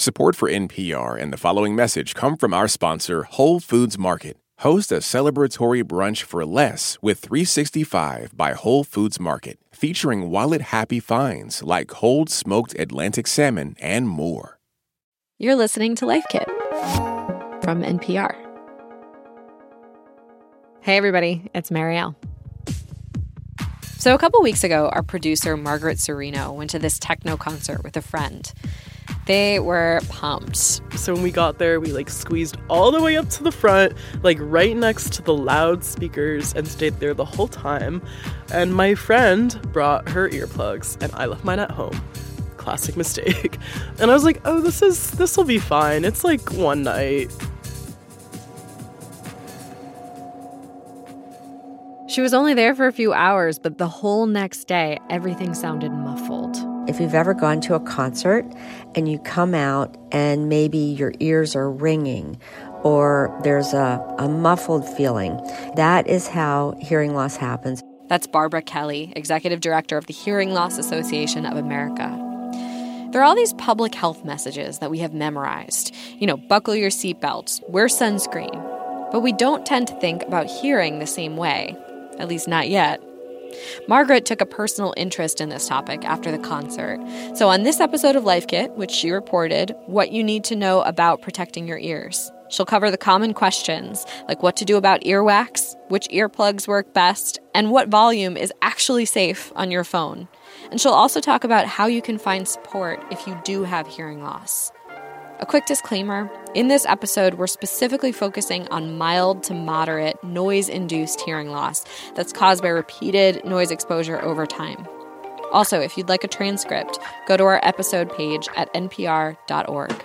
Support for NPR and the following message come from our sponsor, Whole Foods Market. Host a celebratory brunch for less with 365 by Whole Foods Market, featuring wallet happy finds like cold smoked Atlantic salmon and more. You're listening to Life Kit from NPR. Hey, everybody, it's Marielle. So, a couple weeks ago, our producer, Margaret Cirino, went to this techno concert with a friend. They were pumped. So when we got there, we like squeezed all the way up to the front, like right next to the loudspeakers, and stayed there the whole time. And my friend brought her earplugs, and I left mine at home. Classic mistake. And I was like, oh, this is this will be fine. It's like one night. She was only there for a few hours, but the whole next day, everything sounded muffled. If you've ever gone to a concert and you come out and maybe your ears are ringing or there's a, a muffled feeling, that is how hearing loss happens. That's Barbara Kelly, Executive Director of the Hearing Loss Association of America. There are all these public health messages that we have memorized. You know, buckle your seatbelts, wear sunscreen. But we don't tend to think about hearing the same way, at least not yet. Margaret took a personal interest in this topic after the concert. So, on this episode of Life Kit, which she reported, what you need to know about protecting your ears. She'll cover the common questions, like what to do about earwax, which earplugs work best, and what volume is actually safe on your phone. And she'll also talk about how you can find support if you do have hearing loss. A quick disclaimer in this episode, we're specifically focusing on mild to moderate noise induced hearing loss that's caused by repeated noise exposure over time. Also, if you'd like a transcript, go to our episode page at npr.org.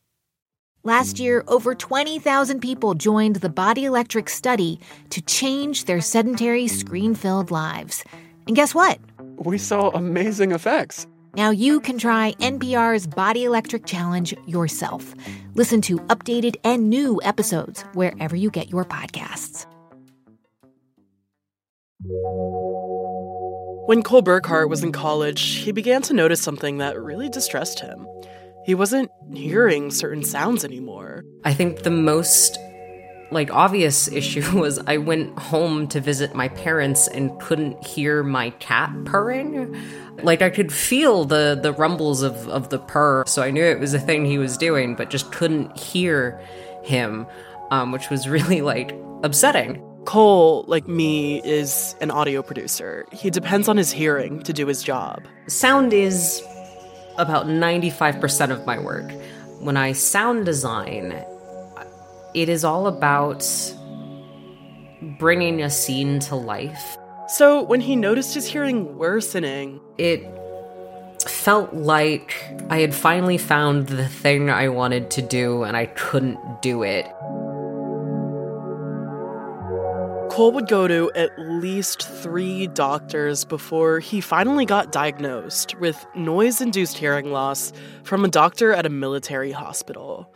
Last year, over 20,000 people joined the Body Electric study to change their sedentary, screen filled lives. And guess what? We saw amazing effects. Now you can try NPR's Body Electric Challenge yourself. Listen to updated and new episodes wherever you get your podcasts. When Cole Burkhart was in college, he began to notice something that really distressed him. He wasn't hearing certain sounds anymore. I think the most like obvious issue was I went home to visit my parents and couldn't hear my cat purring. Like I could feel the the rumbles of of the purr, so I knew it was a thing he was doing, but just couldn't hear him, um, which was really like upsetting. Cole, like me, is an audio producer. He depends on his hearing to do his job. Sound is about 95% of my work. When I sound design, it is all about bringing a scene to life. So when he noticed his hearing worsening, it felt like I had finally found the thing I wanted to do and I couldn't do it. Cole would go to at least three doctors before he finally got diagnosed with noise induced hearing loss from a doctor at a military hospital.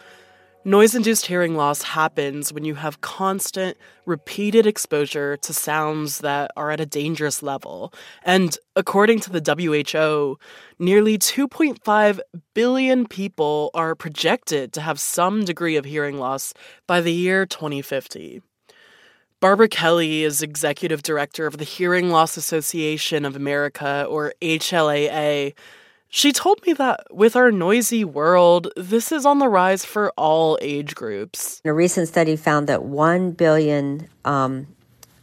Noise induced hearing loss happens when you have constant, repeated exposure to sounds that are at a dangerous level. And according to the WHO, nearly 2.5 billion people are projected to have some degree of hearing loss by the year 2050. Barbara Kelly is executive director of the Hearing Loss Association of America, or HLAA. She told me that with our noisy world, this is on the rise for all age groups. A recent study found that 1 billion um,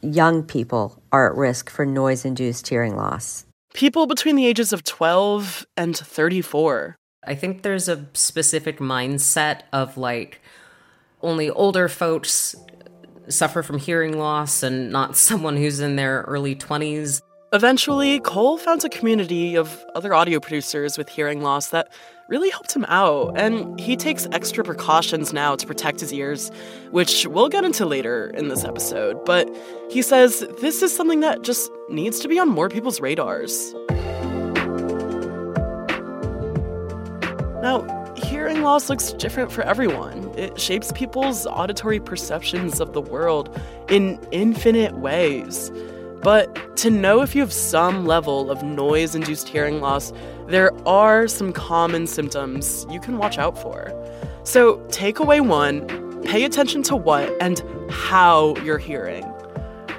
young people are at risk for noise induced hearing loss. People between the ages of 12 and 34. I think there's a specific mindset of like only older folks suffer from hearing loss and not someone who's in their early 20s. Eventually, Cole found a community of other audio producers with hearing loss that really helped him out, and he takes extra precautions now to protect his ears, which we'll get into later in this episode. But he says this is something that just needs to be on more people's radars. Now, hearing loss looks different for everyone. It shapes people's auditory perceptions of the world in infinite ways. But to know if you have some level of noise induced hearing loss, there are some common symptoms you can watch out for. So, takeaway one pay attention to what and how you're hearing.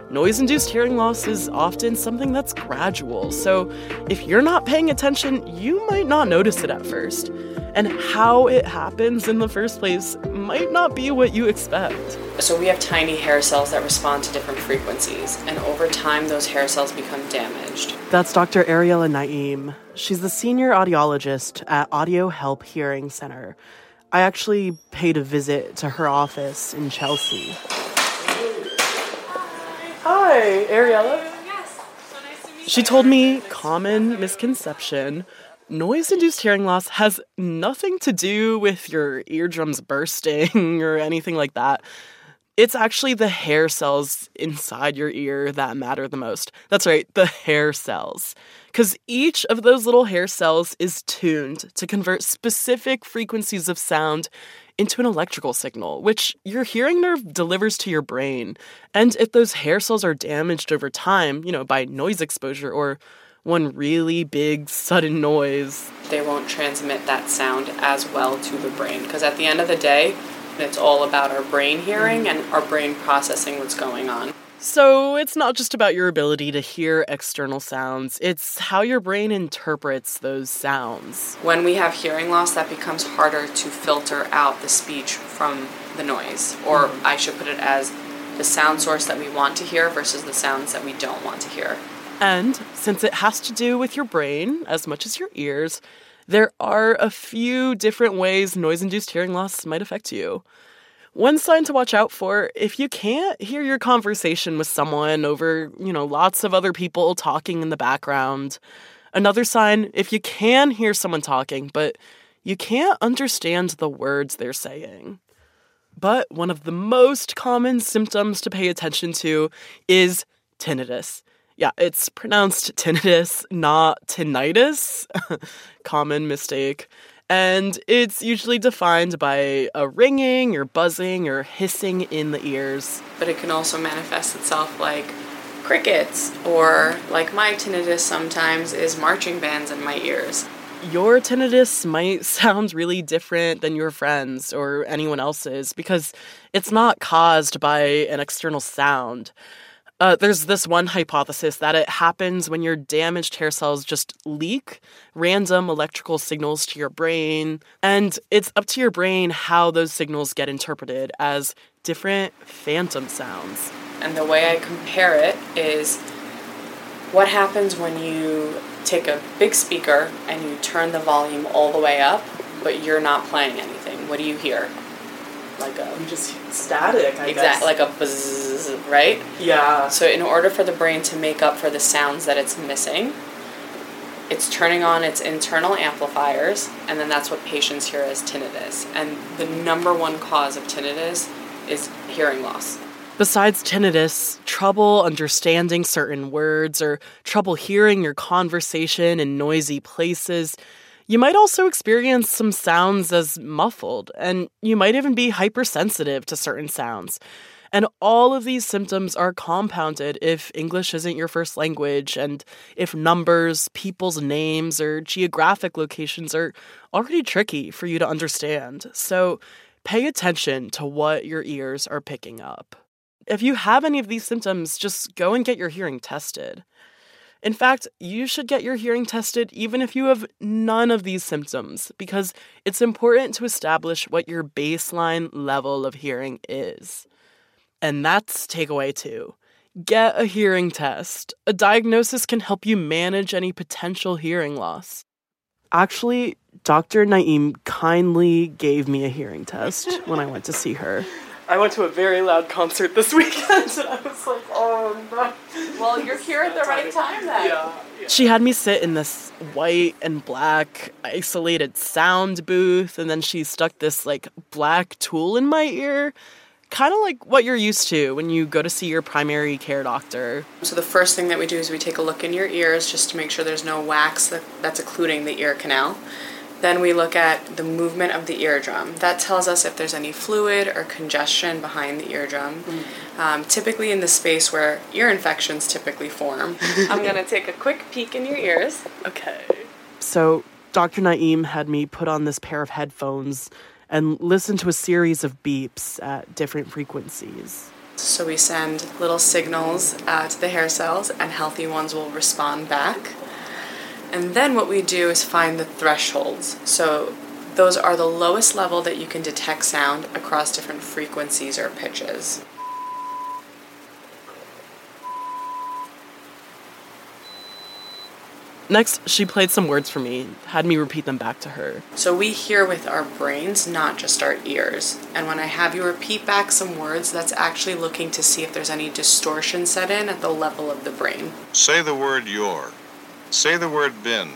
Noise induced hearing loss is often something that's gradual, so if you're not paying attention, you might not notice it at first and how it happens in the first place might not be what you expect. So, we have tiny hair cells that respond to different frequencies, and over time, those hair cells become damaged. That's Dr. Ariella Naeem. She's the senior audiologist at Audio Help Hearing Center. I actually paid a visit to her office in Chelsea. Hi, Ariella. Yes, so nice to meet She told me common misconception noise induced hearing loss has nothing to do with your eardrums bursting or anything like that. It's actually the hair cells inside your ear that matter the most. That's right, the hair cells. Because each of those little hair cells is tuned to convert specific frequencies of sound into an electrical signal, which your hearing nerve delivers to your brain. And if those hair cells are damaged over time, you know, by noise exposure or one really big sudden noise. They won't transmit that sound as well to the brain because at the end of the day, it's all about our brain hearing and our brain processing what's going on. So, it's not just about your ability to hear external sounds, it's how your brain interprets those sounds. When we have hearing loss, that becomes harder to filter out the speech from the noise, or mm-hmm. I should put it as the sound source that we want to hear versus the sounds that we don't want to hear. And since it has to do with your brain as much as your ears, there are a few different ways noise induced hearing loss might affect you. One sign to watch out for if you can't hear your conversation with someone over, you know, lots of other people talking in the background. Another sign if you can hear someone talking, but you can't understand the words they're saying. But one of the most common symptoms to pay attention to is tinnitus. Yeah, it's pronounced tinnitus, not tinnitus. Common mistake. And it's usually defined by a ringing or buzzing or hissing in the ears. But it can also manifest itself like crickets, or like my tinnitus sometimes is marching bands in my ears. Your tinnitus might sound really different than your friends or anyone else's because it's not caused by an external sound. Uh, there's this one hypothesis that it happens when your damaged hair cells just leak random electrical signals to your brain, and it's up to your brain how those signals get interpreted as different phantom sounds. And the way I compare it is what happens when you take a big speaker and you turn the volume all the way up, but you're not playing anything. What do you hear? Like a You just static, I guess. exactly like a buzz, right? yeah. So in order for the brain to make up for the sounds that it's missing, it's turning on its internal amplifiers, and then that's what patients hear as tinnitus. And the number one cause of tinnitus is hearing loss. Besides tinnitus, trouble understanding certain words or trouble hearing your conversation in noisy places, you might also experience some sounds as muffled, and you might even be hypersensitive to certain sounds. And all of these symptoms are compounded if English isn't your first language, and if numbers, people's names, or geographic locations are already tricky for you to understand. So pay attention to what your ears are picking up. If you have any of these symptoms, just go and get your hearing tested. In fact, you should get your hearing tested even if you have none of these symptoms, because it's important to establish what your baseline level of hearing is. And that's takeaway two. Get a hearing test. A diagnosis can help you manage any potential hearing loss. Actually, Dr. Naeem kindly gave me a hearing test when I went to see her. I went to a very loud concert this weekend and I was like, oh no. Well, you're here at the right time then. Yeah. She had me sit in this white and black isolated sound booth, and then she stuck this like black tool in my ear. Kind of like what you're used to when you go to see your primary care doctor. So the first thing that we do is we take a look in your ears just to make sure there's no wax that, that's occluding the ear canal. Then we look at the movement of the eardrum. That tells us if there's any fluid or congestion behind the eardrum, um, typically in the space where ear infections typically form. I'm going to take a quick peek in your ears. Okay. So, Dr. Naeem had me put on this pair of headphones and listen to a series of beeps at different frequencies. So we send little signals uh, to the hair cells, and healthy ones will respond back. And then what we do is find the thresholds. So those are the lowest level that you can detect sound across different frequencies or pitches. Next, she played some words for me, had me repeat them back to her. So we hear with our brains, not just our ears. And when I have you repeat back some words, that's actually looking to see if there's any distortion set in at the level of the brain. Say the word your. Say the word bin.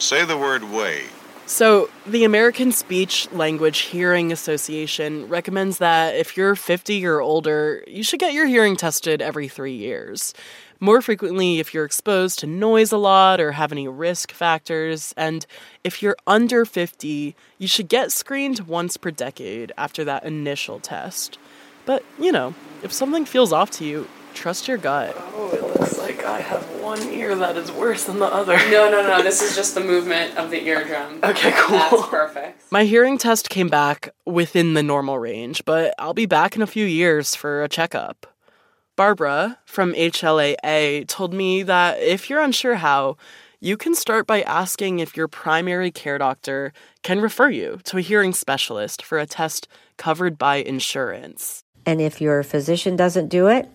Say the word way. So, the American Speech Language Hearing Association recommends that if you're 50 or older, you should get your hearing tested every three years. More frequently if you're exposed to noise a lot or have any risk factors. And if you're under 50, you should get screened once per decade after that initial test. But, you know, if something feels off to you, trust your gut. Oh, it looks like I have one ear that is worse than the other. No, no, no. This is just the movement of the eardrum. Okay, cool. That's perfect. My hearing test came back within the normal range, but I'll be back in a few years for a checkup. Barbara from HLAA told me that if you're unsure how, you can start by asking if your primary care doctor can refer you to a hearing specialist for a test covered by insurance. And if your physician doesn't do it,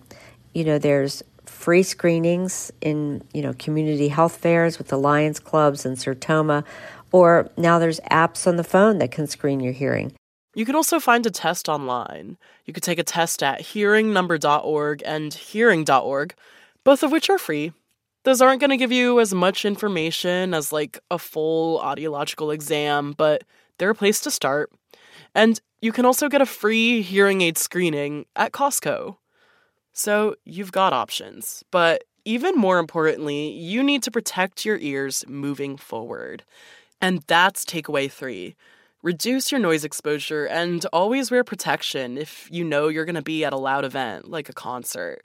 you know, there's free screenings in, you know, community health fairs with the Lions Clubs and Sertoma, or now there's apps on the phone that can screen your hearing. You can also find a test online. You could take a test at hearingnumber.org and hearing.org, both of which are free. Those aren't going to give you as much information as like a full audiological exam, but they're a place to start. And you can also get a free hearing aid screening at Costco. So you've got options, but even more importantly, you need to protect your ears moving forward. And that's takeaway three. Reduce your noise exposure and always wear protection if you know you're going to be at a loud event like a concert.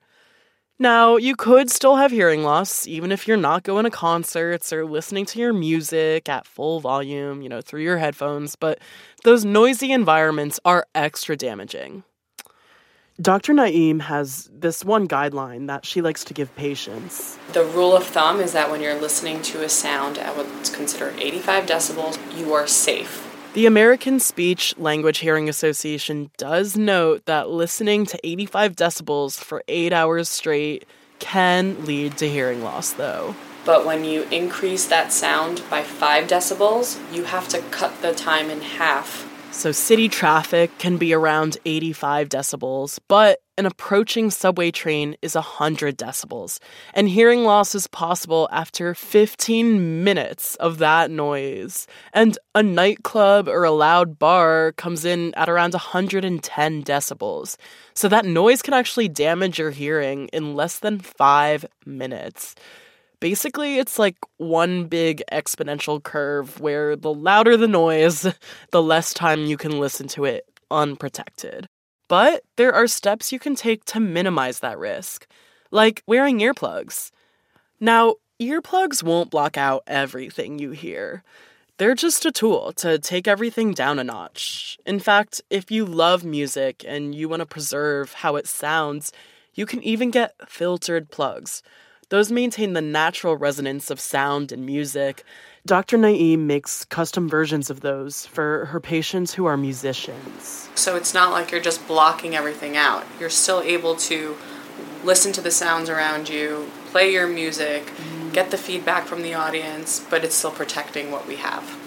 Now, you could still have hearing loss even if you're not going to concerts or listening to your music at full volume, you know, through your headphones, but those noisy environments are extra damaging. Dr. Naeem has this one guideline that she likes to give patients. The rule of thumb is that when you're listening to a sound at what's considered 85 decibels, you are safe. The American Speech Language Hearing Association does note that listening to 85 decibels for eight hours straight can lead to hearing loss, though. But when you increase that sound by 5 decibels, you have to cut the time in half so, city traffic can be around 85 decibels, but an approaching subway train is 100 decibels, and hearing loss is possible after 15 minutes of that noise. And a nightclub or a loud bar comes in at around 110 decibels. So, that noise can actually damage your hearing in less than five minutes. Basically, it's like one big exponential curve where the louder the noise, the less time you can listen to it unprotected. But there are steps you can take to minimize that risk, like wearing earplugs. Now, earplugs won't block out everything you hear. They're just a tool to take everything down a notch. In fact, if you love music and you want to preserve how it sounds, you can even get filtered plugs. Those maintain the natural resonance of sound and music. Dr. Naeem makes custom versions of those for her patients who are musicians. So it's not like you're just blocking everything out. You're still able to listen to the sounds around you, play your music, mm-hmm. get the feedback from the audience, but it's still protecting what we have.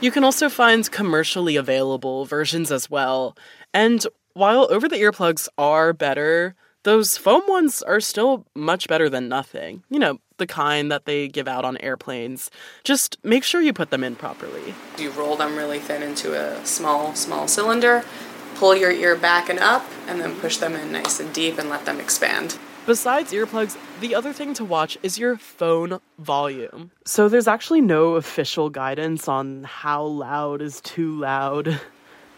You can also find commercially available versions as well. And while over the earplugs are better, those foam ones are still much better than nothing. You know, the kind that they give out on airplanes. Just make sure you put them in properly. You roll them really thin into a small, small cylinder, pull your ear back and up, and then push them in nice and deep and let them expand. Besides earplugs, the other thing to watch is your phone volume. So there's actually no official guidance on how loud is too loud.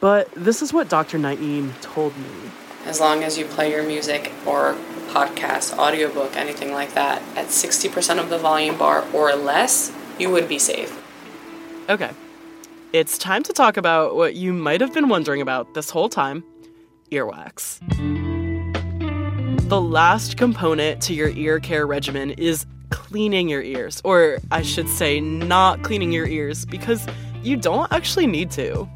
But this is what Dr. Naeem told me. As long as you play your music or podcast, audiobook, anything like that, at 60% of the volume bar or less, you would be safe. Okay. It's time to talk about what you might have been wondering about this whole time earwax. The last component to your ear care regimen is cleaning your ears, or I should say, not cleaning your ears, because you don't actually need to.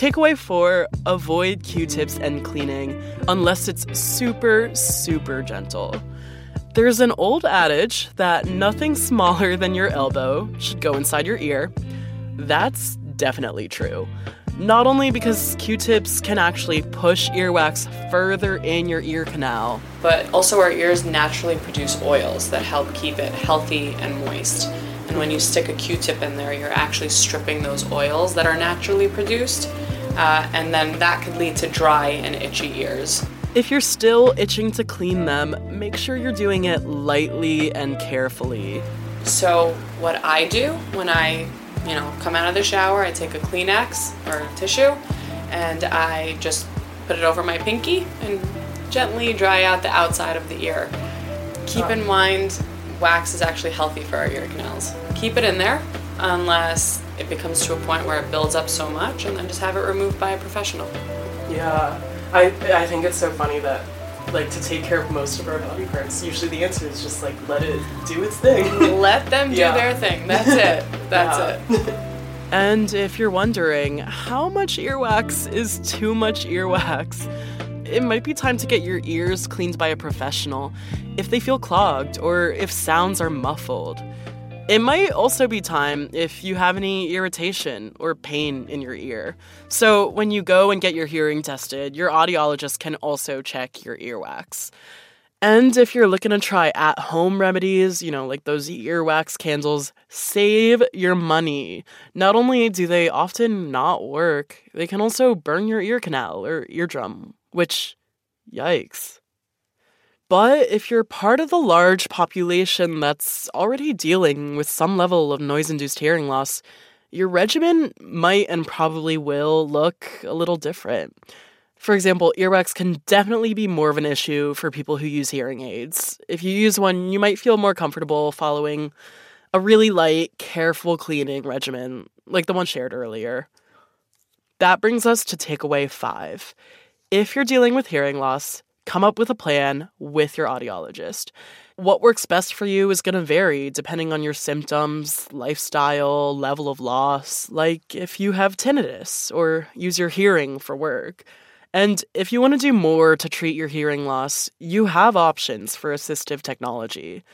Takeaway four avoid q tips and cleaning unless it's super, super gentle. There's an old adage that nothing smaller than your elbow should go inside your ear. That's definitely true. Not only because q tips can actually push earwax further in your ear canal, but also our ears naturally produce oils that help keep it healthy and moist. And when you stick a q tip in there, you're actually stripping those oils that are naturally produced uh, and then that could lead to dry and itchy ears. If you're still itching to clean them, make sure you're doing it lightly and carefully. So, what I do when I, you know, come out of the shower, I take a Kleenex or tissue and I just put it over my pinky and gently dry out the outside of the ear. Keep in mind, wax is actually healthy for our ear canals. Keep it in there unless it becomes to a point where it builds up so much and then just have it removed by a professional. Yeah. I I think it's so funny that like to take care of most of our body parts, usually the answer is just like let it do its thing. let them do yeah. their thing. That's it. That's it. and if you're wondering, how much earwax is too much earwax? It might be time to get your ears cleaned by a professional if they feel clogged or if sounds are muffled. It might also be time if you have any irritation or pain in your ear. So, when you go and get your hearing tested, your audiologist can also check your earwax. And if you're looking to try at home remedies, you know, like those earwax candles, save your money. Not only do they often not work, they can also burn your ear canal or eardrum, which, yikes. But if you're part of the large population that's already dealing with some level of noise induced hearing loss, your regimen might and probably will look a little different. For example, earwax can definitely be more of an issue for people who use hearing aids. If you use one, you might feel more comfortable following a really light, careful cleaning regimen, like the one shared earlier. That brings us to takeaway five. If you're dealing with hearing loss, come up with a plan with your audiologist. What works best for you is going to vary depending on your symptoms, lifestyle, level of loss, like if you have tinnitus or use your hearing for work. And if you want to do more to treat your hearing loss, you have options for assistive technology,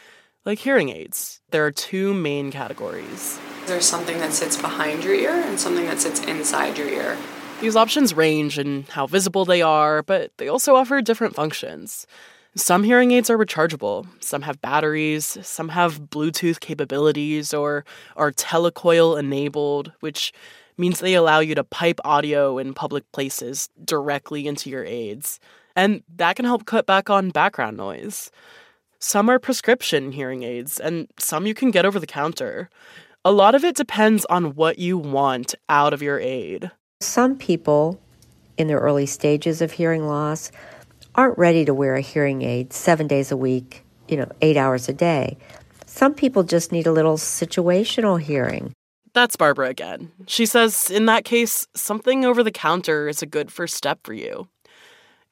like hearing aids. There are two main categories. There's something that sits behind your ear and something that sits inside your ear. These options range in how visible they are, but they also offer different functions. Some hearing aids are rechargeable, some have batteries, some have Bluetooth capabilities or are telecoil enabled, which means they allow you to pipe audio in public places directly into your aids. And that can help cut back on background noise. Some are prescription hearing aids, and some you can get over the counter. A lot of it depends on what you want out of your aid. Some people in their early stages of hearing loss aren't ready to wear a hearing aid seven days a week, you know, eight hours a day. Some people just need a little situational hearing. That's Barbara again. She says in that case, something over the counter is a good first step for you.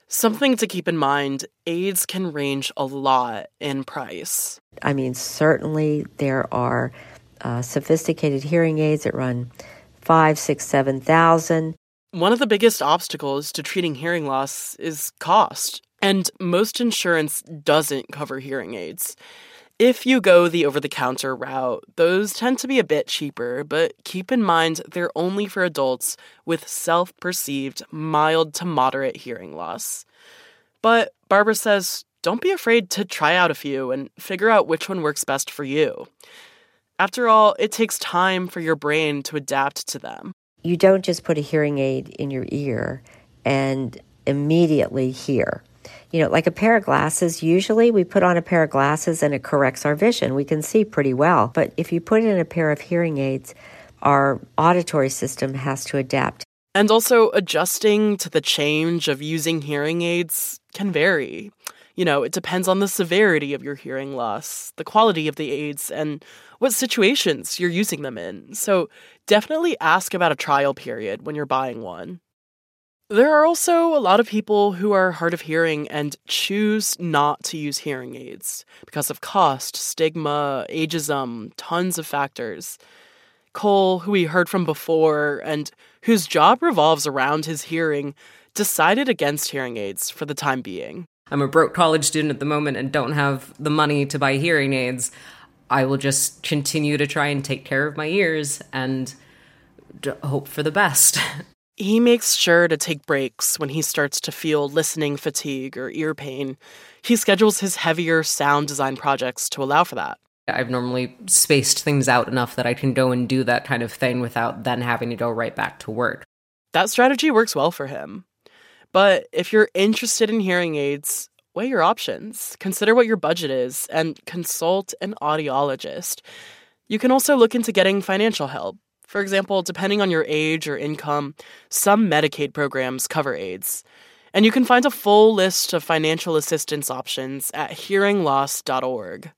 Something to keep in mind aids can range a lot in price. I mean, certainly there are uh, sophisticated hearing aids that run five, six, seven thousand. One of the biggest obstacles to treating hearing loss is cost, and most insurance doesn't cover hearing aids. If you go the over the counter route, those tend to be a bit cheaper, but keep in mind they're only for adults with self perceived mild to moderate hearing loss. But Barbara says don't be afraid to try out a few and figure out which one works best for you. After all, it takes time for your brain to adapt to them. You don't just put a hearing aid in your ear and immediately hear you know, like a pair of glasses, usually we put on a pair of glasses and it corrects our vision. We can see pretty well. But if you put in a pair of hearing aids, our auditory system has to adapt. And also, adjusting to the change of using hearing aids can vary. You know, it depends on the severity of your hearing loss, the quality of the aids, and what situations you're using them in. So, definitely ask about a trial period when you're buying one. There are also a lot of people who are hard of hearing and choose not to use hearing aids because of cost, stigma, ageism, tons of factors. Cole, who we heard from before and whose job revolves around his hearing, decided against hearing aids for the time being. I'm a broke college student at the moment and don't have the money to buy hearing aids. I will just continue to try and take care of my ears and hope for the best. He makes sure to take breaks when he starts to feel listening fatigue or ear pain. He schedules his heavier sound design projects to allow for that. I've normally spaced things out enough that I can go and do that kind of thing without then having to go right back to work. That strategy works well for him. But if you're interested in hearing aids, weigh your options, consider what your budget is, and consult an audiologist. You can also look into getting financial help. For example, depending on your age or income, some Medicaid programs cover aids. And you can find a full list of financial assistance options at hearingloss.org.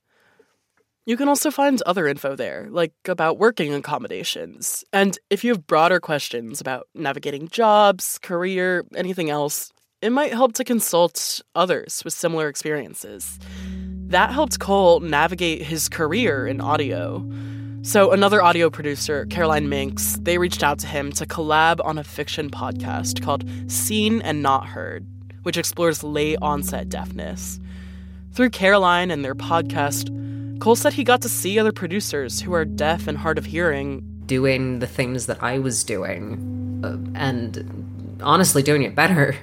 You can also find other info there, like about working accommodations. And if you have broader questions about navigating jobs, career, anything else, it might help to consult others with similar experiences. That helped Cole navigate his career in audio. So, another audio producer, Caroline Minks, they reached out to him to collab on a fiction podcast called Seen and Not Heard, which explores late onset deafness. Through Caroline and their podcast, Cole said he got to see other producers who are deaf and hard of hearing doing the things that I was doing uh, and honestly doing it better.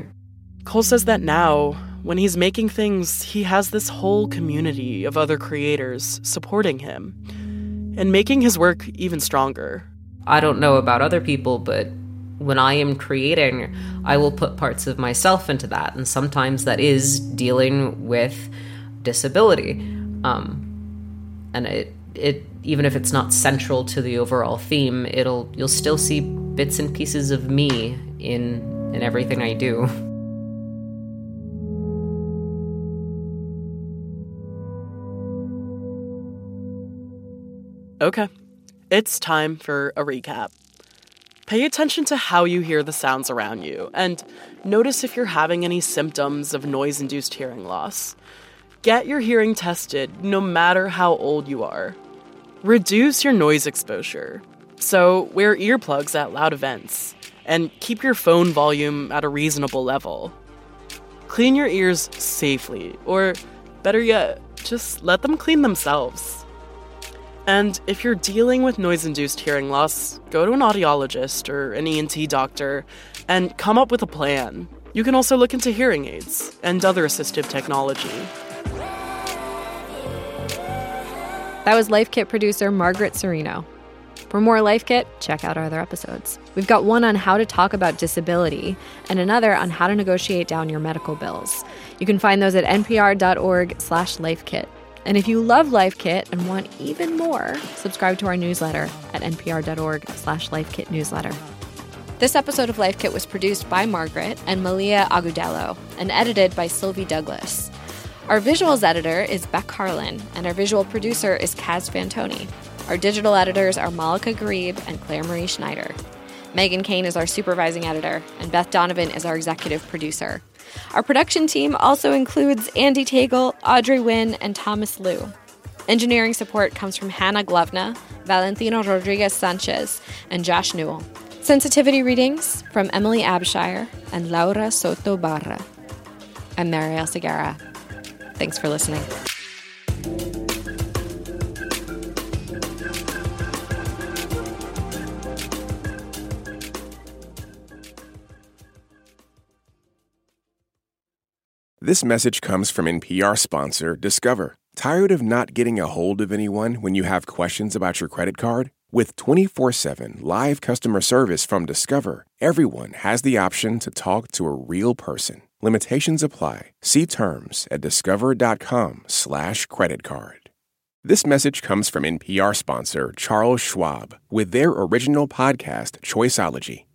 Cole says that now, when he's making things, he has this whole community of other creators supporting him and making his work even stronger. I don't know about other people, but when I am creating, I will put parts of myself into that, and sometimes that is dealing with disability. Um, and it it even if it's not central to the overall theme, it'll you'll still see bits and pieces of me in in everything I do. Okay, it's time for a recap. Pay attention to how you hear the sounds around you and notice if you're having any symptoms of noise induced hearing loss. Get your hearing tested no matter how old you are. Reduce your noise exposure. So, wear earplugs at loud events and keep your phone volume at a reasonable level. Clean your ears safely, or better yet, just let them clean themselves. And if you're dealing with noise induced hearing loss, go to an audiologist or an ENT doctor and come up with a plan. You can also look into hearing aids and other assistive technology. That was Life Kit producer Margaret Cirino. For more Life Kit, check out our other episodes. We've got one on how to talk about disability and another on how to negotiate down your medical bills. You can find those at npr.org/lifekit. And if you love Life Kit and want even more, subscribe to our newsletter at npr.org slash lifekitnewsletter. This episode of Life Kit was produced by Margaret and Malia Agudelo and edited by Sylvie Douglis. Our visuals editor is Beck Harlan, and our visual producer is Kaz Fantoni. Our digital editors are Malika Gharib and Claire Marie Schneider. Meghan Keane is our supervising editor, and Beth Donovan is our executive producer. Our production team also includes Andy Tagle, Audrey Nguyen, and Thomas Lu. Engineering support comes from Hannah Gluvna, Valentino Rodriguez Sanchez, and Josh Newell. Sensitivity readings from Emily Abshire and Laura Soto Barra. I'm Marielle Segarra. Thanks for listening. This message comes from NPR sponsor Discover. Tired of not getting a hold of anyone when you have questions about your credit card? With 24 7 live customer service from Discover, everyone has the option to talk to a real person. Limitations apply. See terms at discover.com/slash credit card. This message comes from NPR sponsor Charles Schwab with their original podcast, Choiceology.